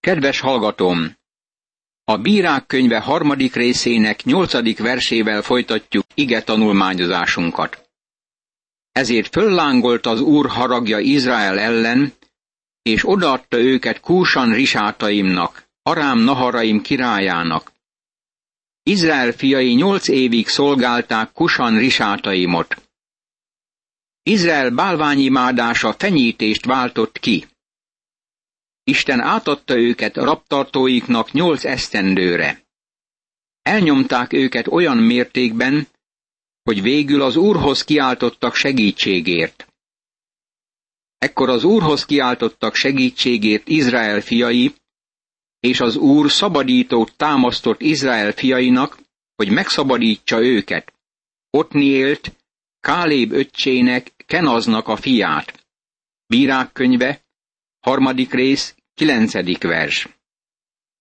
Kedves hallgatom! A Bírák könyve harmadik részének nyolcadik versével folytatjuk ige tanulmányozásunkat. Ezért föllángolt az Úr haragja Izrael ellen, és odaadta őket Kúsan risátaimnak, Arám Naharaim királyának. Izrael fiai nyolc évig szolgálták Kusan risátaimot. Izrael bálványimádása fenyítést váltott ki. Isten átadta őket raptartóiknak nyolc esztendőre. Elnyomták őket olyan mértékben, hogy végül az Úrhoz kiáltottak segítségért. Ekkor az Úrhoz kiáltottak segítségért Izrael fiai, és az Úr szabadítót támasztott Izrael fiainak, hogy megszabadítsa őket. Otniélt, Káléb öccsének, Kenaznak a fiát. Bírák könyve, harmadik rész, kilencedik vers.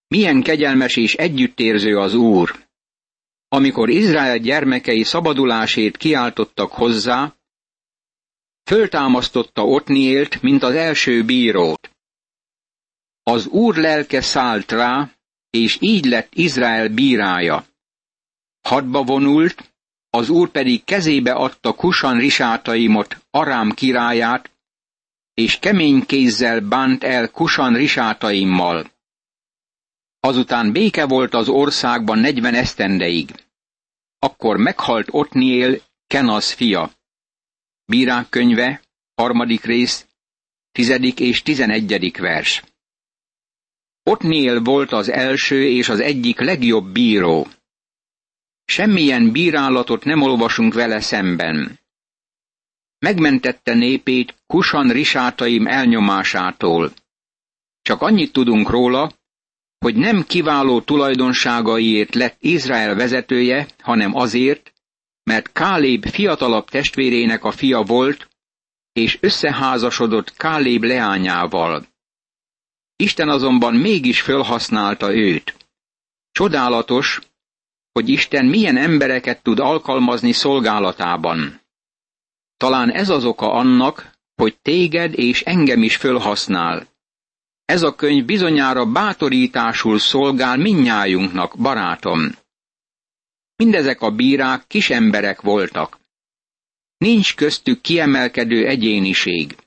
Milyen kegyelmes és együttérző az Úr! Amikor Izrael gyermekei szabadulásét kiáltottak hozzá, föltámasztotta Otniélt, mint az első bírót. Az Úr lelke szállt rá, és így lett Izrael bírája. Hadba vonult, az Úr pedig kezébe adta Kusan risátaimot, Arám királyát, és kemény kézzel bánt el Kusan risátaimmal. Azután béke volt az országban negyven esztendeig. Akkor meghalt Otniel, Kenasz fia. Bírák könyve, harmadik rész, tizedik és tizenegyedik vers. Otniel volt az első és az egyik legjobb bíró. Semmilyen bírálatot nem olvasunk vele szemben. Megmentette népét Kusan risátaim elnyomásától. Csak annyit tudunk róla, hogy nem kiváló tulajdonságaiért lett Izrael vezetője, hanem azért, mert Káléb fiatalabb testvérének a fia volt, és összeházasodott Káléb leányával. Isten azonban mégis fölhasználta őt. Csodálatos, hogy Isten milyen embereket tud alkalmazni szolgálatában. Talán ez az oka annak, hogy téged és engem is fölhasznál. Ez a könyv bizonyára bátorításul szolgál minnyájunknak, barátom. Mindezek a bírák kis emberek voltak. Nincs köztük kiemelkedő egyéniség.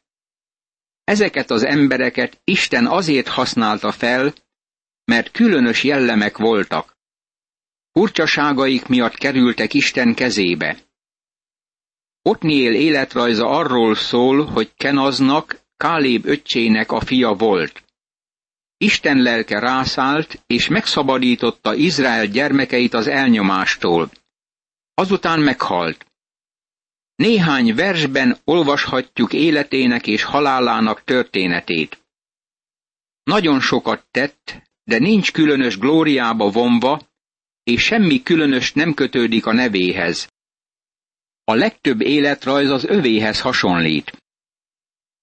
Ezeket az embereket Isten azért használta fel, mert különös jellemek voltak. Furcsaságaik miatt kerültek Isten kezébe. Otniel életrajza arról szól, hogy Kenaznak, Káléb öccsének a fia volt. Isten lelke rászállt, és megszabadította Izrael gyermekeit az elnyomástól. Azután meghalt. Néhány versben olvashatjuk életének és halálának történetét. Nagyon sokat tett, de nincs különös glóriába vonva, és semmi különös nem kötődik a nevéhez. A legtöbb életrajz az övéhez hasonlít.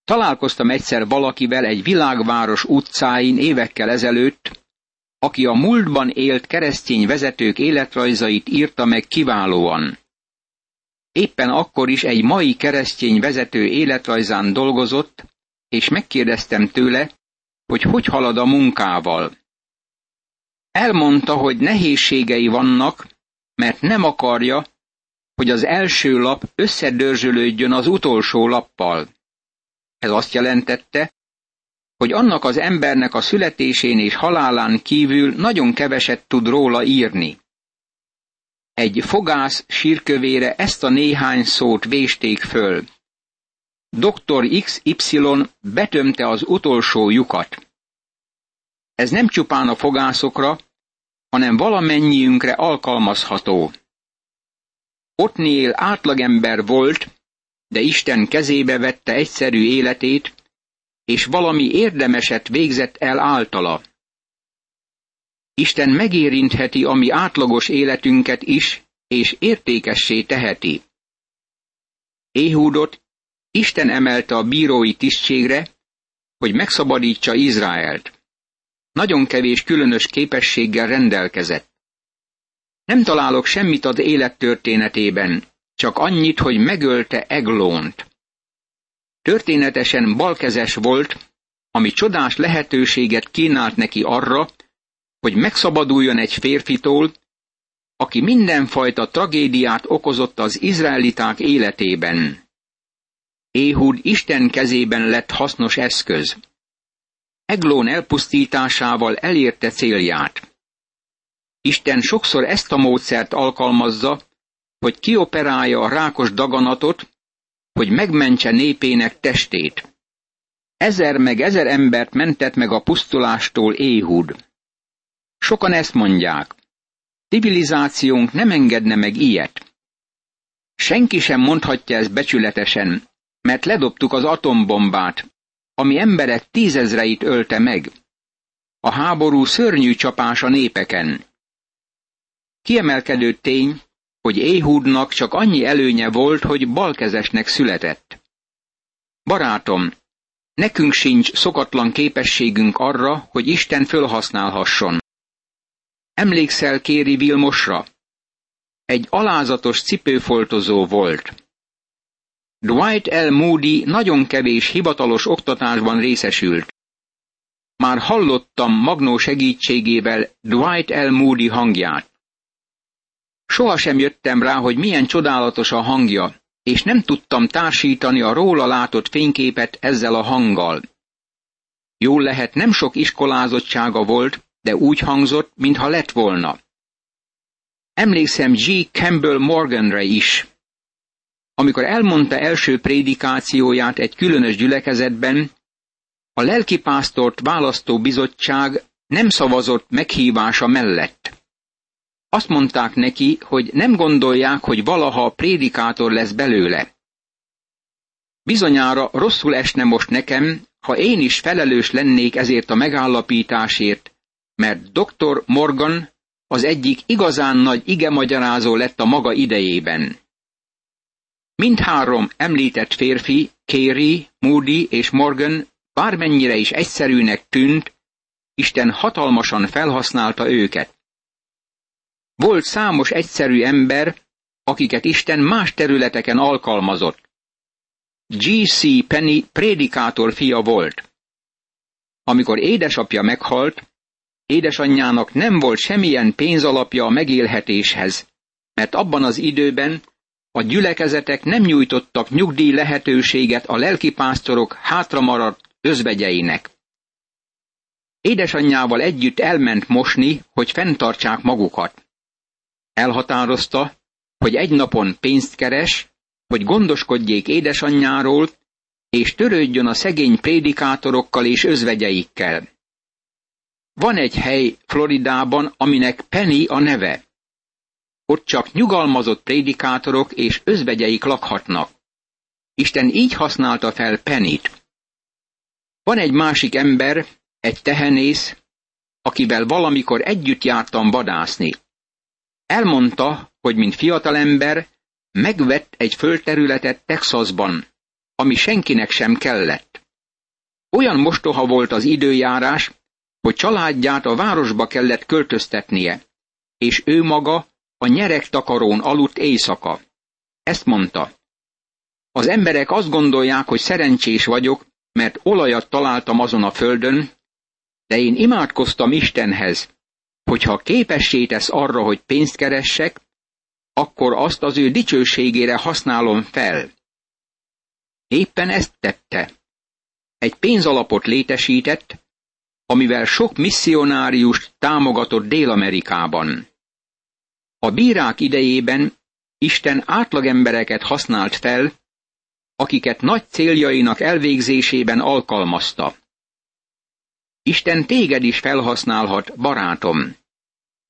Találkoztam egyszer valakivel egy világváros utcáin évekkel ezelőtt, aki a múltban élt keresztény vezetők életrajzait írta meg kiválóan. Éppen akkor is egy mai keresztény vezető életrajzán dolgozott, és megkérdeztem tőle, hogy hogy halad a munkával. Elmondta, hogy nehézségei vannak, mert nem akarja, hogy az első lap összedörzsölődjön az utolsó lappal. Ez azt jelentette, hogy annak az embernek a születésén és halálán kívül nagyon keveset tud róla írni. Egy fogász sírkövére ezt a néhány szót vésték föl. Dr. XY betömte az utolsó lyukat. Ez nem csupán a fogászokra, hanem valamennyiünkre alkalmazható. Otniel átlagember volt, de Isten kezébe vette egyszerű életét, és valami érdemeset végzett el általa. Isten megérintheti a mi átlagos életünket is, és értékessé teheti. Éhúdot Isten emelte a bírói tisztségre, hogy megszabadítsa Izraelt. Nagyon kevés különös képességgel rendelkezett. Nem találok semmit az élettörténetében, csak annyit, hogy megölte Eglónt. Történetesen balkezes volt, ami csodás lehetőséget kínált neki arra, hogy megszabaduljon egy férfitól, aki mindenfajta tragédiát okozott az izraeliták életében. Éhud Isten kezében lett hasznos eszköz. Eglón elpusztításával elérte célját. Isten sokszor ezt a módszert alkalmazza, hogy kioperálja a rákos daganatot, hogy megmentse népének testét. Ezer meg ezer embert mentett meg a pusztulástól Éhud. Sokan ezt mondják. Civilizációnk nem engedne meg ilyet. Senki sem mondhatja ezt becsületesen, mert ledobtuk az atombombát, ami emberek tízezreit ölte meg. A háború szörnyű csapás a népeken. Kiemelkedő tény, hogy Éhúdnak csak annyi előnye volt, hogy balkezesnek született. Barátom, nekünk sincs szokatlan képességünk arra, hogy Isten fölhasználhasson. Emlékszel Kéri Vilmosra? Egy alázatos cipőfoltozó volt. Dwight L. Moody nagyon kevés hivatalos oktatásban részesült. Már hallottam Magnó segítségével Dwight L. Moody hangját. Sohasem jöttem rá, hogy milyen csodálatos a hangja, és nem tudtam társítani a róla látott fényképet ezzel a hanggal. Jól lehet, nem sok iskolázottsága volt, de úgy hangzott, mintha lett volna. Emlékszem G. Campbell Morganre is. Amikor elmondta első prédikációját egy különös gyülekezetben, a lelkipásztort választó bizottság nem szavazott meghívása mellett. Azt mondták neki, hogy nem gondolják, hogy valaha prédikátor lesz belőle. Bizonyára rosszul esne most nekem, ha én is felelős lennék ezért a megállapításért, mert dr. Morgan az egyik igazán nagy igemagyarázó lett a maga idejében. Mindhárom említett férfi, Kéri, Moody és Morgan bármennyire is egyszerűnek tűnt, Isten hatalmasan felhasználta őket. Volt számos egyszerű ember, akiket Isten más területeken alkalmazott. G.C. Penny prédikátor fia volt. Amikor édesapja meghalt, édesanyjának nem volt semmilyen pénzalapja a megélhetéshez, mert abban az időben a gyülekezetek nem nyújtottak nyugdíj lehetőséget a lelkipásztorok hátramaradt özvegyeinek. Édesanyjával együtt elment mosni, hogy fenntartsák magukat. Elhatározta, hogy egy napon pénzt keres, hogy gondoskodjék édesanyjáról, és törődjön a szegény prédikátorokkal és özvegyeikkel. Van egy hely Floridában, aminek Penny a neve. Ott csak nyugalmazott prédikátorok és özvegyeik lakhatnak. Isten így használta fel Penit. Van egy másik ember, egy tehenész, akivel valamikor együtt jártam vadászni. Elmondta, hogy mint fiatalember megvett egy földterületet Texasban, ami senkinek sem kellett. Olyan mostoha volt az időjárás, hogy családját a városba kellett költöztetnie, és ő maga a nyerek takarón aludt éjszaka. Ezt mondta. Az emberek azt gondolják, hogy szerencsés vagyok, mert olajat találtam azon a földön, de én imádkoztam Istenhez, hogyha képessé tesz arra, hogy pénzt keressek, akkor azt az ő dicsőségére használom fel. Éppen ezt tette. Egy pénzalapot létesített, amivel sok misszionáriust támogatott Dél-Amerikában. A bírák idejében Isten átlagembereket használt fel, akiket nagy céljainak elvégzésében alkalmazta. Isten téged is felhasználhat, barátom.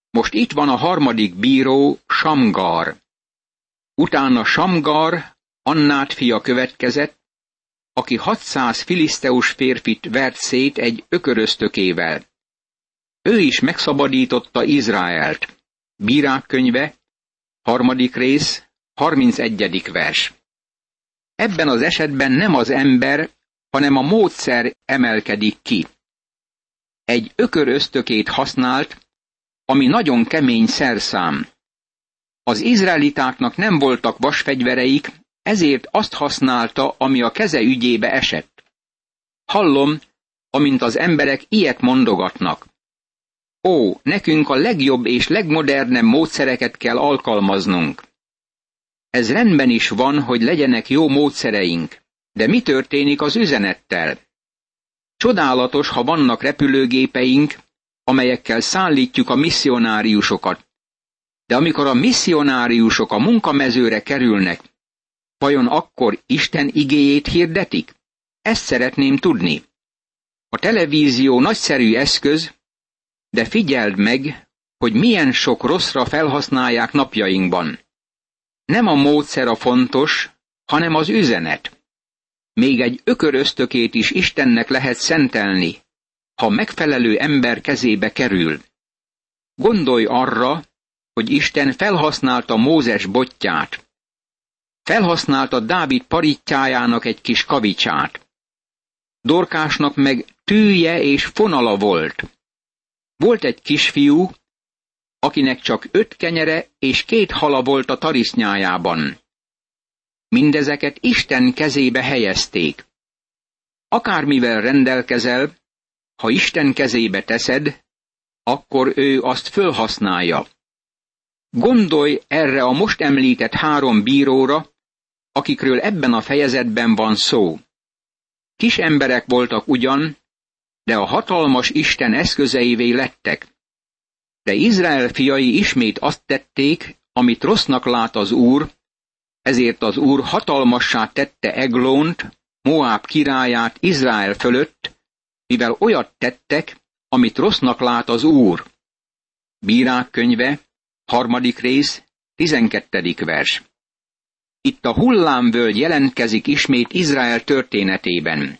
Most itt van a harmadik bíró, Samgar. Utána Samgar, Annát fia következett, aki 600 filiszteus férfit vert szét egy ököröztökével. Ő is megszabadította Izraelt. Bírák könyve, harmadik rész, 31. vers. Ebben az esetben nem az ember, hanem a módszer emelkedik ki. Egy ököröztökét használt, ami nagyon kemény szerszám. Az izraelitáknak nem voltak vasfegyvereik, ezért azt használta, ami a keze ügyébe esett. Hallom, amint az emberek ilyet mondogatnak. Ó, nekünk a legjobb és legmodernebb módszereket kell alkalmaznunk. Ez rendben is van, hogy legyenek jó módszereink, de mi történik az üzenettel? Csodálatos, ha vannak repülőgépeink, amelyekkel szállítjuk a misszionáriusokat. De amikor a misszionáriusok a munkamezőre kerülnek, vajon akkor Isten igéjét hirdetik? Ezt szeretném tudni. A televízió nagyszerű eszköz, de figyeld meg, hogy milyen sok rosszra felhasználják napjainkban. Nem a módszer a fontos, hanem az üzenet. Még egy ököröztökét is Istennek lehet szentelni, ha megfelelő ember kezébe kerül. Gondolj arra, hogy Isten felhasználta Mózes botját. Felhasználta Dávid parittyájának egy kis kavicsát. Dorkásnak meg tűje és fonala volt. Volt egy kisfiú, akinek csak öt kenyere és két hala volt a tarisznyájában. Mindezeket Isten kezébe helyezték. Akármivel rendelkezel, ha Isten kezébe teszed, akkor ő azt fölhasználja. Gondolj erre a most említett három bíróra, akikről ebben a fejezetben van szó. Kis emberek voltak ugyan, de a hatalmas Isten eszközeivé lettek. De Izrael fiai ismét azt tették, amit rossznak lát az Úr, ezért az Úr hatalmassá tette Eglónt, Moab királyát Izrael fölött, mivel olyat tettek, amit rossznak lát az Úr. Bírák könyve, harmadik rész, tizenkettedik vers. Itt a hullámvölgy jelentkezik ismét Izrael történetében.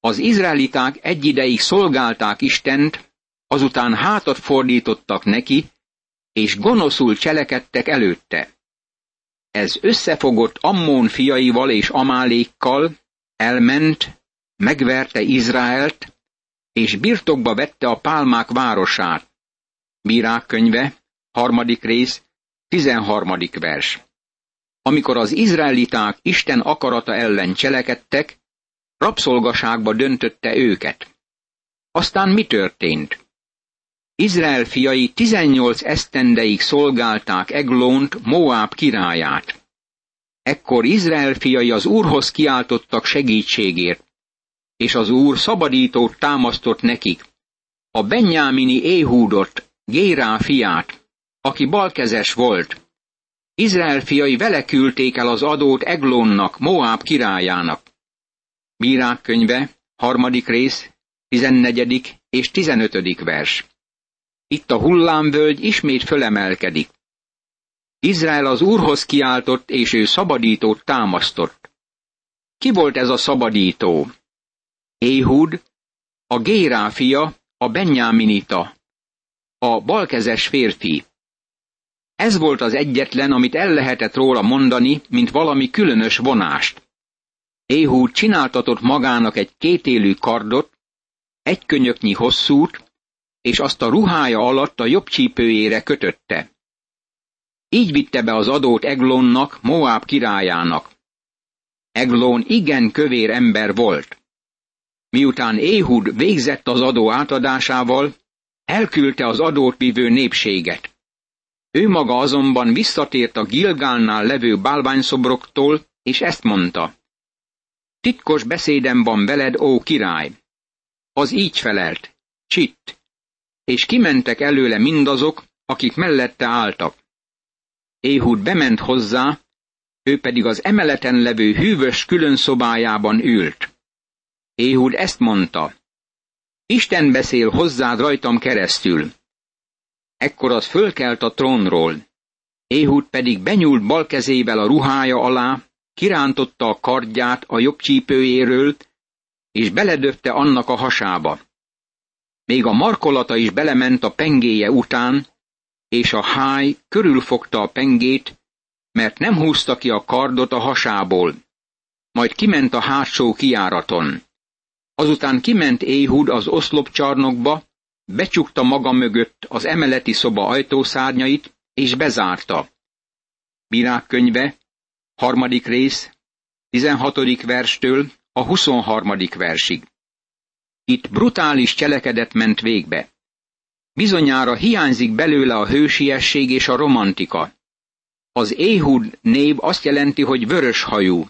Az izraeliták egy ideig szolgálták Istent, azután hátat fordítottak neki, és gonoszul cselekedtek előtte. Ez összefogott Ammón fiaival és Amálékkal, elment, megverte Izraelt, és birtokba vette a pálmák városát. Bírák könyve, harmadik rész, tizenharmadik vers. Amikor az izraeliták Isten akarata ellen cselekedtek, rabszolgaságba döntötte őket. Aztán mi történt? Izrael fiai 18 esztendeig szolgálták Eglónt, Moab királyát. Ekkor Izrael fiai az Úrhoz kiáltottak segítségért, és az Úr szabadítót támasztott nekik, a Benyámini Éhúdot, Gérá fiát, aki balkezes volt. Izrael fiai vele küldték el az adót Eglónnak, Moab királyának. Bírák könyve, harmadik rész, tizennegyedik és tizenötödik vers. Itt a hullámvölgy ismét fölemelkedik. Izrael az Úrhoz kiáltott, és ő szabadítót támasztott. Ki volt ez a szabadító? Éhud, a Gérá fia, a Benyáminita, a balkezes férfi. Ez volt az egyetlen, amit el lehetett róla mondani, mint valami különös vonást. Éhúd csináltatott magának egy kétélű kardot, egy könyöknyi hosszút, és azt a ruhája alatt a jobb csípőjére kötötte. Így vitte be az adót Eglonnak, Moab királyának. Eglon igen kövér ember volt. Miután Éhud végzett az adó átadásával, elküldte az adót vívő népséget. Ő maga azonban visszatért a Gilgálnál levő bálványszobroktól, és ezt mondta. Titkos beszédem van veled, ó király! Az így felelt, csitt, és kimentek előle mindazok, akik mellette álltak. Éhud bement hozzá, ő pedig az emeleten levő hűvös külön szobájában ült. Éhud ezt mondta, Isten beszél hozzád rajtam keresztül. Ekkor az fölkelt a trónról. Éhud pedig benyúlt bal kezével a ruhája alá, kirántotta a kardját a jobb csípőjéről, és beledöfte annak a hasába. Még a markolata is belement a pengéje után, és a háj körülfogta a pengét, mert nem húzta ki a kardot a hasából. Majd kiment a hátsó kiáraton. Azután kiment Éhud az oszlopcsarnokba, becsukta maga mögött az emeleti szoba ajtószárnyait, és bezárta. Bírák könyve, harmadik rész, tizenhatodik verstől a huszonharmadik versig. Itt brutális cselekedet ment végbe. Bizonyára hiányzik belőle a hősiesség és a romantika. Az Éhud név azt jelenti, hogy vörös hajú,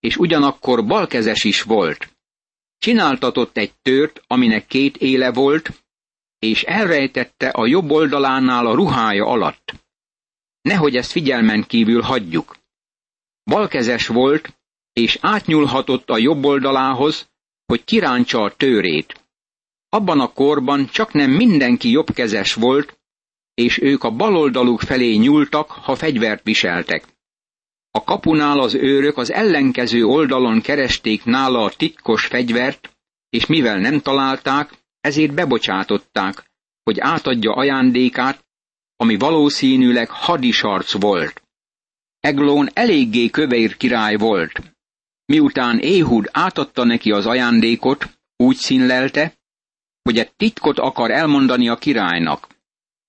és ugyanakkor balkezes is volt. Csináltatott egy tört, aminek két éle volt, és elrejtette a jobb oldalánál a ruhája alatt. Nehogy ezt figyelmen kívül hagyjuk. Balkezes volt, és átnyúlhatott a jobb oldalához, hogy kiráncsa a tőrét. Abban a korban csak nem mindenki jobbkezes volt, és ők a baloldaluk felé nyúltak, ha fegyvert viseltek. A kapunál az őrök az ellenkező oldalon keresték nála a titkos fegyvert, és mivel nem találták, ezért bebocsátották, hogy átadja ajándékát, ami valószínűleg hadisarc volt. Eglón eléggé kövér király volt. Miután Éhud átadta neki az ajándékot, úgy színlelte, hogy egy titkot akar elmondani a királynak.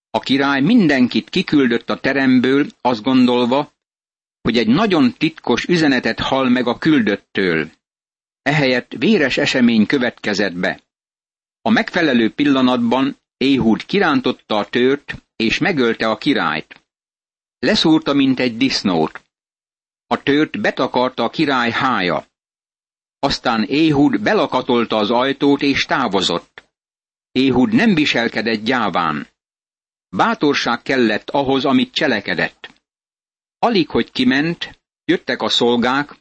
A király mindenkit kiküldött a teremből, azt gondolva, hogy egy nagyon titkos üzenetet hall meg a küldöttől. Ehelyett véres esemény következett be. A megfelelő pillanatban Éhud kirántotta a tört, és megölte a királyt. Leszúrta, mint egy disznót. A tört betakarta a király hája. Aztán Éhud belakatolta az ajtót, és távozott. Éhud nem viselkedett gyáván. Bátorság kellett ahhoz, amit cselekedett. Alig, hogy kiment, jöttek a szolgák,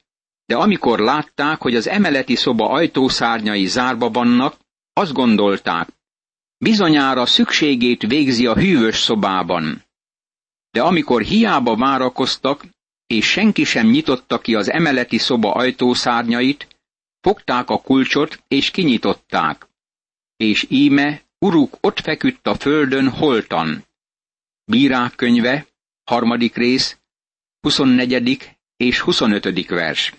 de amikor látták, hogy az emeleti szoba ajtószárnyai zárba vannak, azt gondolták, bizonyára szükségét végzi a hűvös szobában. De amikor hiába várakoztak, és senki sem nyitotta ki az emeleti szoba ajtószárnyait, fogták a kulcsot, és kinyitották. És íme, uruk ott feküdt a földön holtan. Bírák könyve, harmadik rész, 24. és 25. vers.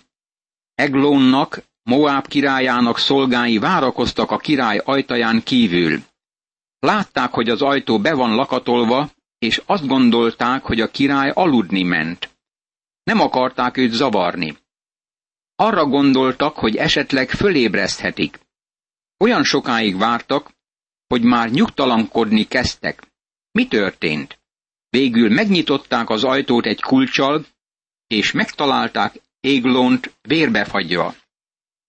Eglónnak, Moáb királyának szolgái várakoztak a király ajtaján kívül. Látták, hogy az ajtó be van lakatolva, és azt gondolták, hogy a király aludni ment. Nem akarták őt zavarni. Arra gondoltak, hogy esetleg fölébreszthetik. Olyan sokáig vártak, hogy már nyugtalankodni kezdtek. Mi történt? Végül megnyitották az ajtót egy kulcsal, és megtalálták Églont vérbefagyva.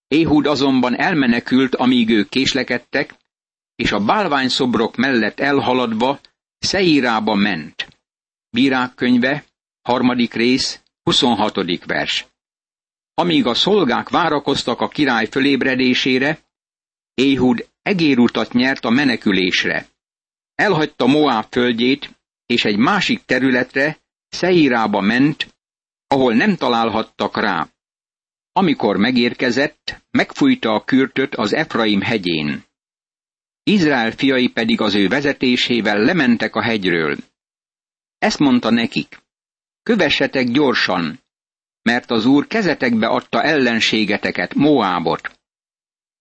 Éhud azonban elmenekült, amíg ők késlekedtek, és a bálványszobrok mellett elhaladva Szeírába ment. Bírák könyve, harmadik rész, 26. vers. Amíg a szolgák várakoztak a király fölébredésére, Éhud egérutat nyert a menekülésre. Elhagyta Moab földjét, és egy másik területre, Szeírába ment, ahol nem találhattak rá. Amikor megérkezett, megfújta a kürtöt az Efraim hegyén. Izrael fiai pedig az ő vezetésével lementek a hegyről. Ezt mondta nekik, kövessetek gyorsan, mert az úr kezetekbe adta ellenségeteket, Moábot.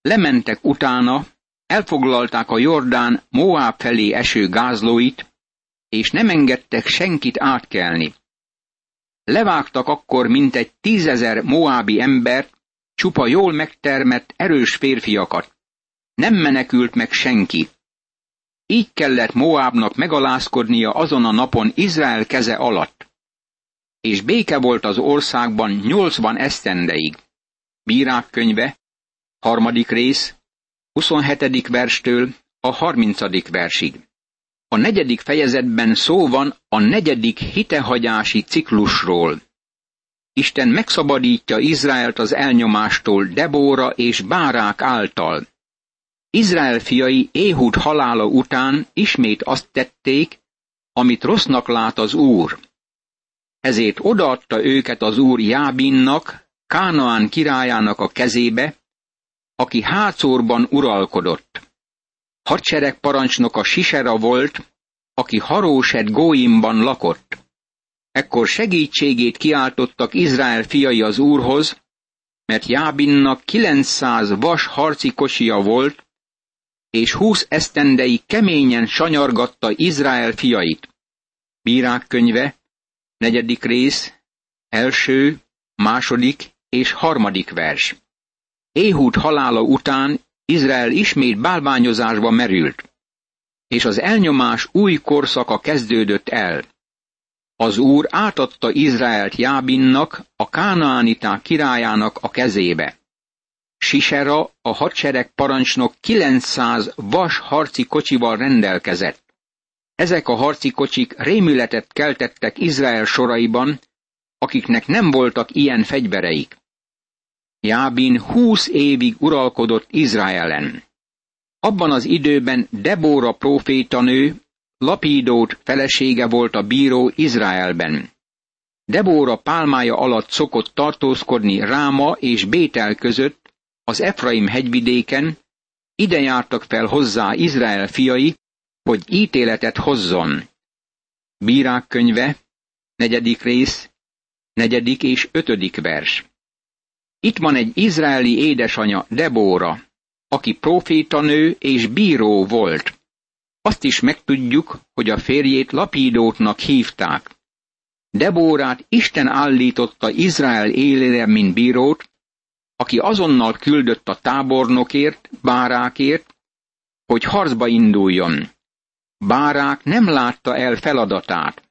Lementek utána, elfoglalták a Jordán Moáb felé eső gázlóit, és nem engedtek senkit átkelni. Levágtak akkor mintegy tízezer moábi embert, csupa jól megtermett, erős férfiakat. Nem menekült meg senki. Így kellett Moábnak megalázkodnia azon a napon Izrael keze alatt. És béke volt az országban nyolcvan esztendeig. Bírák könyve, harmadik rész, 27. verstől a 30. versig. A negyedik fejezetben szó van a negyedik hitehagyási ciklusról. Isten megszabadítja Izraelt az elnyomástól Debóra és Bárák által. Izrael fiai Éhud halála után ismét azt tették, amit rossznak lát az Úr. Ezért odaadta őket az Úr Jábinnak, Kánaán királyának a kezébe, aki Hácórban uralkodott hadsereg parancsnoka Sisera volt, aki Haróset Góimban lakott. Ekkor segítségét kiáltottak Izrael fiai az úrhoz, mert Jábinnak 900 vas harci kosia volt, és húsz esztendei keményen sanyargatta Izrael fiait. Bírák könyve, negyedik rész, első, második és harmadik vers. Éhud halála után Izrael ismét bálványozásba merült, és az elnyomás új korszaka kezdődött el. Az Úr átadta Izraelt Jábinnak, a kánaániták királyának a kezébe. Sisera, a hadsereg parancsnok 900 vas harci kocsival rendelkezett. Ezek a harci kocsik rémületet keltettek Izrael soraiban, akiknek nem voltak ilyen fegyvereik. Jábin húsz évig uralkodott Izraelen. Abban az időben Debóra profétanő, Lapídót felesége volt a bíró Izraelben. Debóra pálmája alatt szokott tartózkodni Ráma és Bétel között, az Efraim hegyvidéken, ide jártak fel hozzá Izrael fiai, hogy ítéletet hozzon. Bírák könyve, negyedik rész, negyedik és ötödik vers. Itt van egy izraeli édesanya, Debóra, aki profétanő és bíró volt. Azt is megtudjuk, hogy a férjét Lapídótnak hívták. Debórát Isten állította Izrael élére, mint bírót, aki azonnal küldött a tábornokért, bárákért, hogy harcba induljon. Bárák nem látta el feladatát.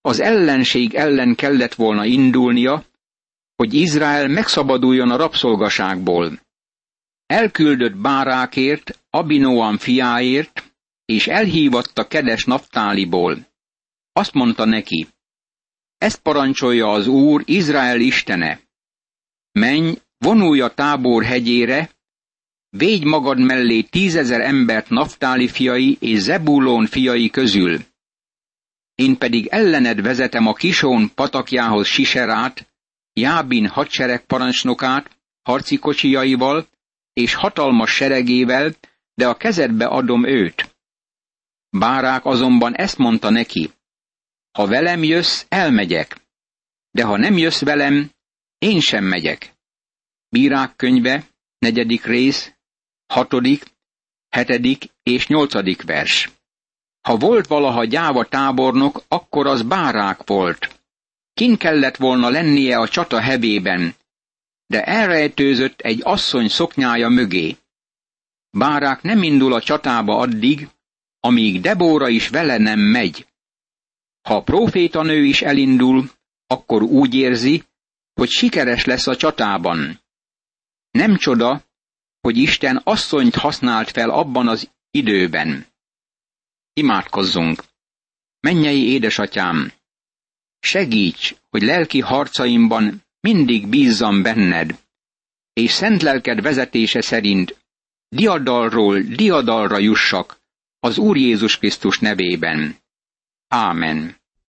Az ellenség ellen kellett volna indulnia, hogy Izrael megszabaduljon a rabszolgaságból. Elküldött Bárákért, Abinoam fiáért, és elhívatta Kedes Naptáliból. Azt mondta neki, ezt parancsolja az Úr, Izrael istene. Menj, vonulj a tábor hegyére, védj magad mellé tízezer embert Naftáli fiai és Zebulón fiai közül. Én pedig ellened vezetem a Kisón patakjához Siserát, Jábin hadsereg parancsnokát, harci kocsijaival és hatalmas seregével, de a kezedbe adom őt. Bárák azonban ezt mondta neki, ha velem jössz, elmegyek, de ha nem jössz velem, én sem megyek. Bírák könyve, negyedik rész, hatodik, hetedik és nyolcadik vers. Ha volt valaha gyáva tábornok, akkor az bárák volt. Kin kellett volna lennie a csata hevében, de elrejtőzött egy asszony szoknyája mögé. Bárák nem indul a csatába addig, amíg Debóra is vele nem megy. Ha a profétanő is elindul, akkor úgy érzi, hogy sikeres lesz a csatában. Nem csoda, hogy Isten asszonyt használt fel abban az időben. Imádkozzunk! Mennyei édesatyám! Segíts, hogy lelki harcaimban mindig bízzam benned, és szent lelked vezetése szerint diadalról diadalra jussak az Úr Jézus Krisztus nevében. Ámen.